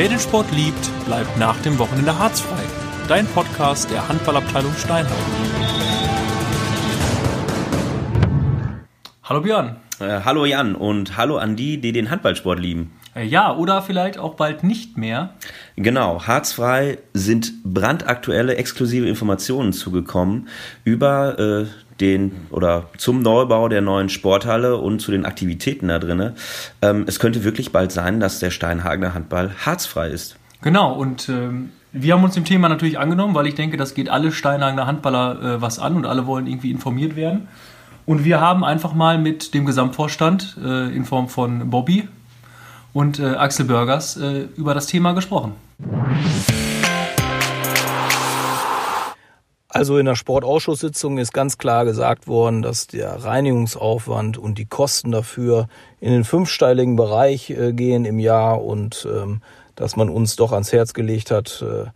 Wer den Sport liebt, bleibt nach dem Wochenende harzfrei. Dein Podcast der Handballabteilung Steinheim. Hallo Björn. Äh, hallo Jan und hallo an die, die den Handballsport lieben. Äh, ja, oder vielleicht auch bald nicht mehr. Genau, harzfrei sind brandaktuelle exklusive Informationen zugekommen über äh, den oder zum Neubau der neuen Sporthalle und zu den Aktivitäten da drinne. Ähm, es könnte wirklich bald sein, dass der Steinhagener Handball harzfrei ist. Genau, und ähm, wir haben uns dem Thema natürlich angenommen, weil ich denke, das geht alle Steinhagener Handballer äh, was an und alle wollen irgendwie informiert werden. Und wir haben einfach mal mit dem Gesamtvorstand äh, in Form von Bobby und äh, Axel Burgers äh, über das Thema gesprochen. Also in der Sportausschusssitzung ist ganz klar gesagt worden, dass der Reinigungsaufwand und die Kosten dafür in den fünfstelligen Bereich äh, gehen im Jahr und ähm, dass man uns doch ans Herz gelegt hat, äh,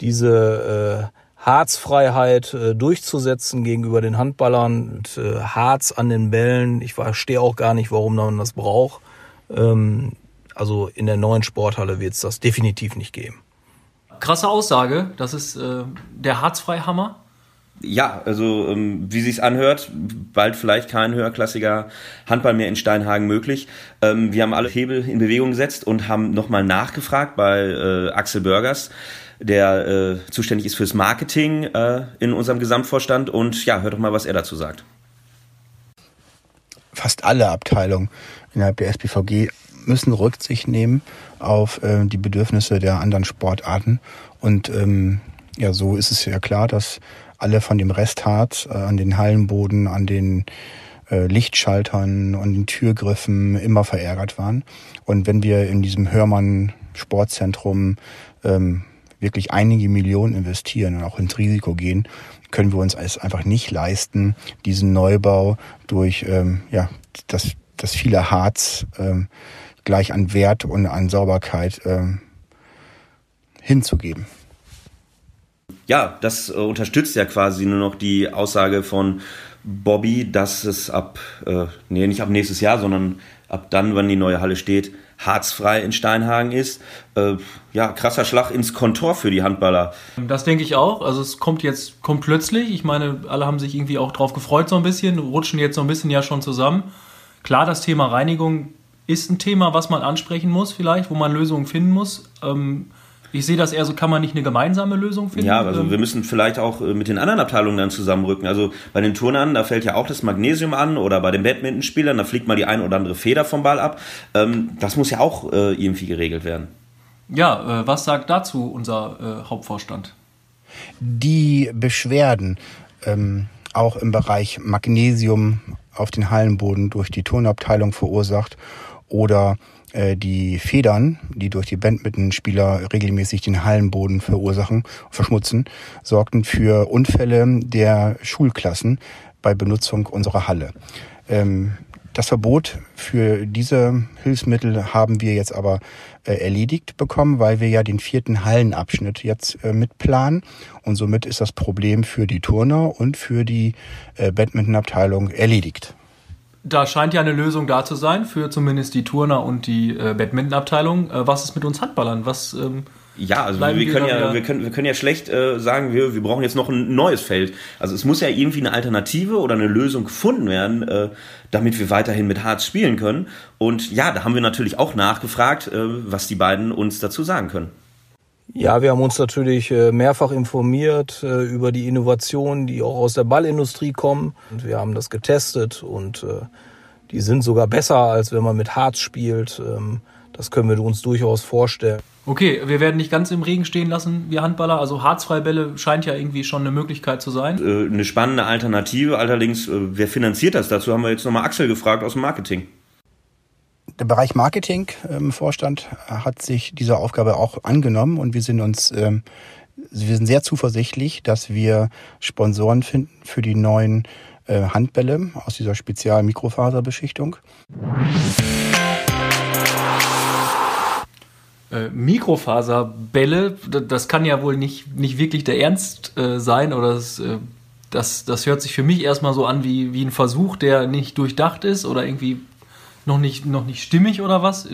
diese äh, Harzfreiheit durchzusetzen gegenüber den Handballern, äh, Harz an den Bällen. Ich verstehe auch gar nicht, warum man das braucht. Ähm, also in der neuen Sporthalle wird es das definitiv nicht geben. Krasse Aussage, das ist äh, der Harzfreihammer. Ja, also ähm, wie sich's anhört, bald vielleicht kein höherklassiger Handball mehr in Steinhagen möglich. Ähm, wir haben alle Hebel in Bewegung gesetzt und haben nochmal nachgefragt bei äh, Axel Burgers, der äh, zuständig ist fürs Marketing äh, in unserem Gesamtvorstand. Und ja, hört doch mal, was er dazu sagt. Fast alle Abteilungen innerhalb der SPVG müssen Rücksicht nehmen auf äh, die Bedürfnisse der anderen Sportarten. Und ähm, ja, so ist es ja klar, dass alle von dem Restharz äh, an den Hallenboden, an den äh, Lichtschaltern und den Türgriffen immer verärgert waren. Und wenn wir in diesem Hörmann Sportzentrum ähm, wirklich einige Millionen investieren und auch ins Risiko gehen, können wir uns es einfach nicht leisten, diesen Neubau durch ähm, ja, das, das viele Harz ähm, gleich an Wert und an Sauberkeit ähm, hinzugeben. Ja, das äh, unterstützt ja quasi nur noch die Aussage von Bobby, dass es ab, äh, nee, nicht ab nächstes Jahr, sondern ab dann, wenn die neue Halle steht, harzfrei in Steinhagen ist. Äh, ja, krasser Schlag ins Kontor für die Handballer. Das denke ich auch. Also es kommt jetzt, kommt plötzlich. Ich meine, alle haben sich irgendwie auch drauf gefreut so ein bisschen, rutschen jetzt so ein bisschen ja schon zusammen. Klar, das Thema Reinigung ist ein Thema, was man ansprechen muss, vielleicht, wo man Lösungen finden muss. Ähm, ich sehe das eher so, kann man nicht eine gemeinsame Lösung finden? Ja, also ähm, wir müssen vielleicht auch äh, mit den anderen Abteilungen dann zusammenrücken. Also bei den Turnern, da fällt ja auch das Magnesium an oder bei den Badmintonspielern, da fliegt mal die ein oder andere Feder vom Ball ab. Ähm, das muss ja auch äh, irgendwie geregelt werden. Ja, äh, was sagt dazu unser Hauptvorstand? Die Beschwerden, ähm, auch im Bereich Magnesium auf den Hallenboden durch die Turnabteilung verursacht oder äh, die Federn, die durch die Bandmittenspieler regelmäßig den Hallenboden verursachen, verschmutzen, sorgten für Unfälle der Schulklassen bei Benutzung unserer Halle. Ähm, das Verbot für diese Hilfsmittel haben wir jetzt aber äh, erledigt bekommen, weil wir ja den vierten Hallenabschnitt jetzt äh, mitplanen. Und somit ist das Problem für die Turner und für die Badmintonabteilung erledigt da scheint ja eine Lösung da zu sein für zumindest die Turner und die äh, Badminton-Abteilung. Äh, was ist mit uns Handballern? Was ähm, ja, also wir, wir können ja, wir können, wir können ja schlecht äh, sagen, wir, wir brauchen jetzt noch ein neues Feld. Also es muss ja irgendwie eine Alternative oder eine Lösung gefunden werden, äh, damit wir weiterhin mit Harz spielen können. Und ja, da haben wir natürlich auch nachgefragt, äh, was die beiden uns dazu sagen können. Ja, wir haben uns natürlich äh, mehrfach informiert äh, über die Innovationen, die auch aus der Ballindustrie kommen. Und wir haben das getestet und äh, die sind sogar besser, als wenn man mit Harz spielt. Ähm, das können wir uns durchaus vorstellen. Okay, wir werden nicht ganz im Regen stehen lassen, wir Handballer. Also Harzfreibälle scheint ja irgendwie schon eine Möglichkeit zu sein. Eine spannende Alternative. Allerdings, wer finanziert das? Dazu haben wir jetzt nochmal Axel gefragt aus dem Marketing. Der Bereich Marketing im Vorstand hat sich dieser Aufgabe auch angenommen und wir sind uns ähm, wir sind sehr zuversichtlich, dass wir Sponsoren finden für die neuen äh, Handbälle aus dieser Spezial-Mikrofaserbeschichtung. Äh, Mikrofaserbälle, das kann ja wohl nicht, nicht wirklich der Ernst äh, sein oder das, äh, das, das hört sich für mich erstmal so an wie, wie ein Versuch, der nicht durchdacht ist oder irgendwie noch nicht, noch nicht stimmig oder was?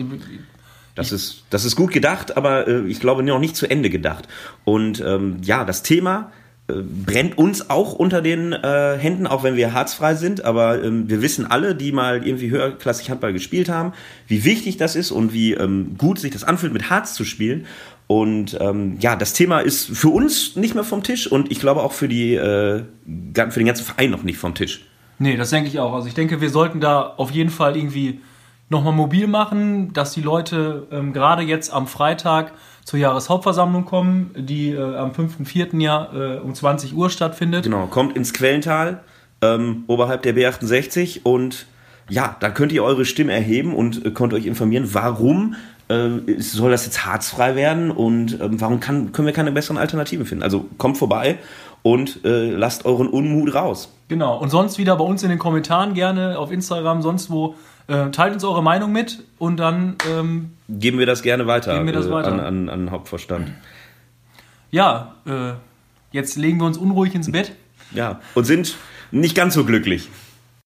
Das ist, das ist gut gedacht, aber äh, ich glaube noch nicht zu Ende gedacht. Und ähm, ja, das Thema äh, brennt uns auch unter den äh, Händen, auch wenn wir harzfrei sind. Aber ähm, wir wissen alle, die mal irgendwie höherklassig Handball gespielt haben, wie wichtig das ist und wie ähm, gut sich das anfühlt, mit Harz zu spielen. Und ähm, ja, das Thema ist für uns nicht mehr vom Tisch und ich glaube auch für, die, äh, für den ganzen Verein noch nicht vom Tisch. Nee, das denke ich auch. Also ich denke, wir sollten da auf jeden Fall irgendwie nochmal mobil machen, dass die Leute ähm, gerade jetzt am Freitag zur Jahreshauptversammlung kommen, die äh, am 5.4. Jahr äh, um 20 Uhr stattfindet. Genau, kommt ins Quellental ähm, oberhalb der B68 und ja, da könnt ihr eure Stimme erheben und äh, könnt euch informieren, warum äh, soll das jetzt harzfrei werden und ähm, warum kann, können wir keine besseren Alternativen finden. Also kommt vorbei und äh, lasst euren Unmut raus. Genau, und sonst wieder bei uns in den Kommentaren gerne auf Instagram, sonst wo äh, teilt uns eure Meinung mit und dann ähm, geben wir das gerne weiter, das weiter. An, an, an Hauptvorstand. Ja, äh, jetzt legen wir uns unruhig ins Bett. Ja, und sind nicht ganz so glücklich.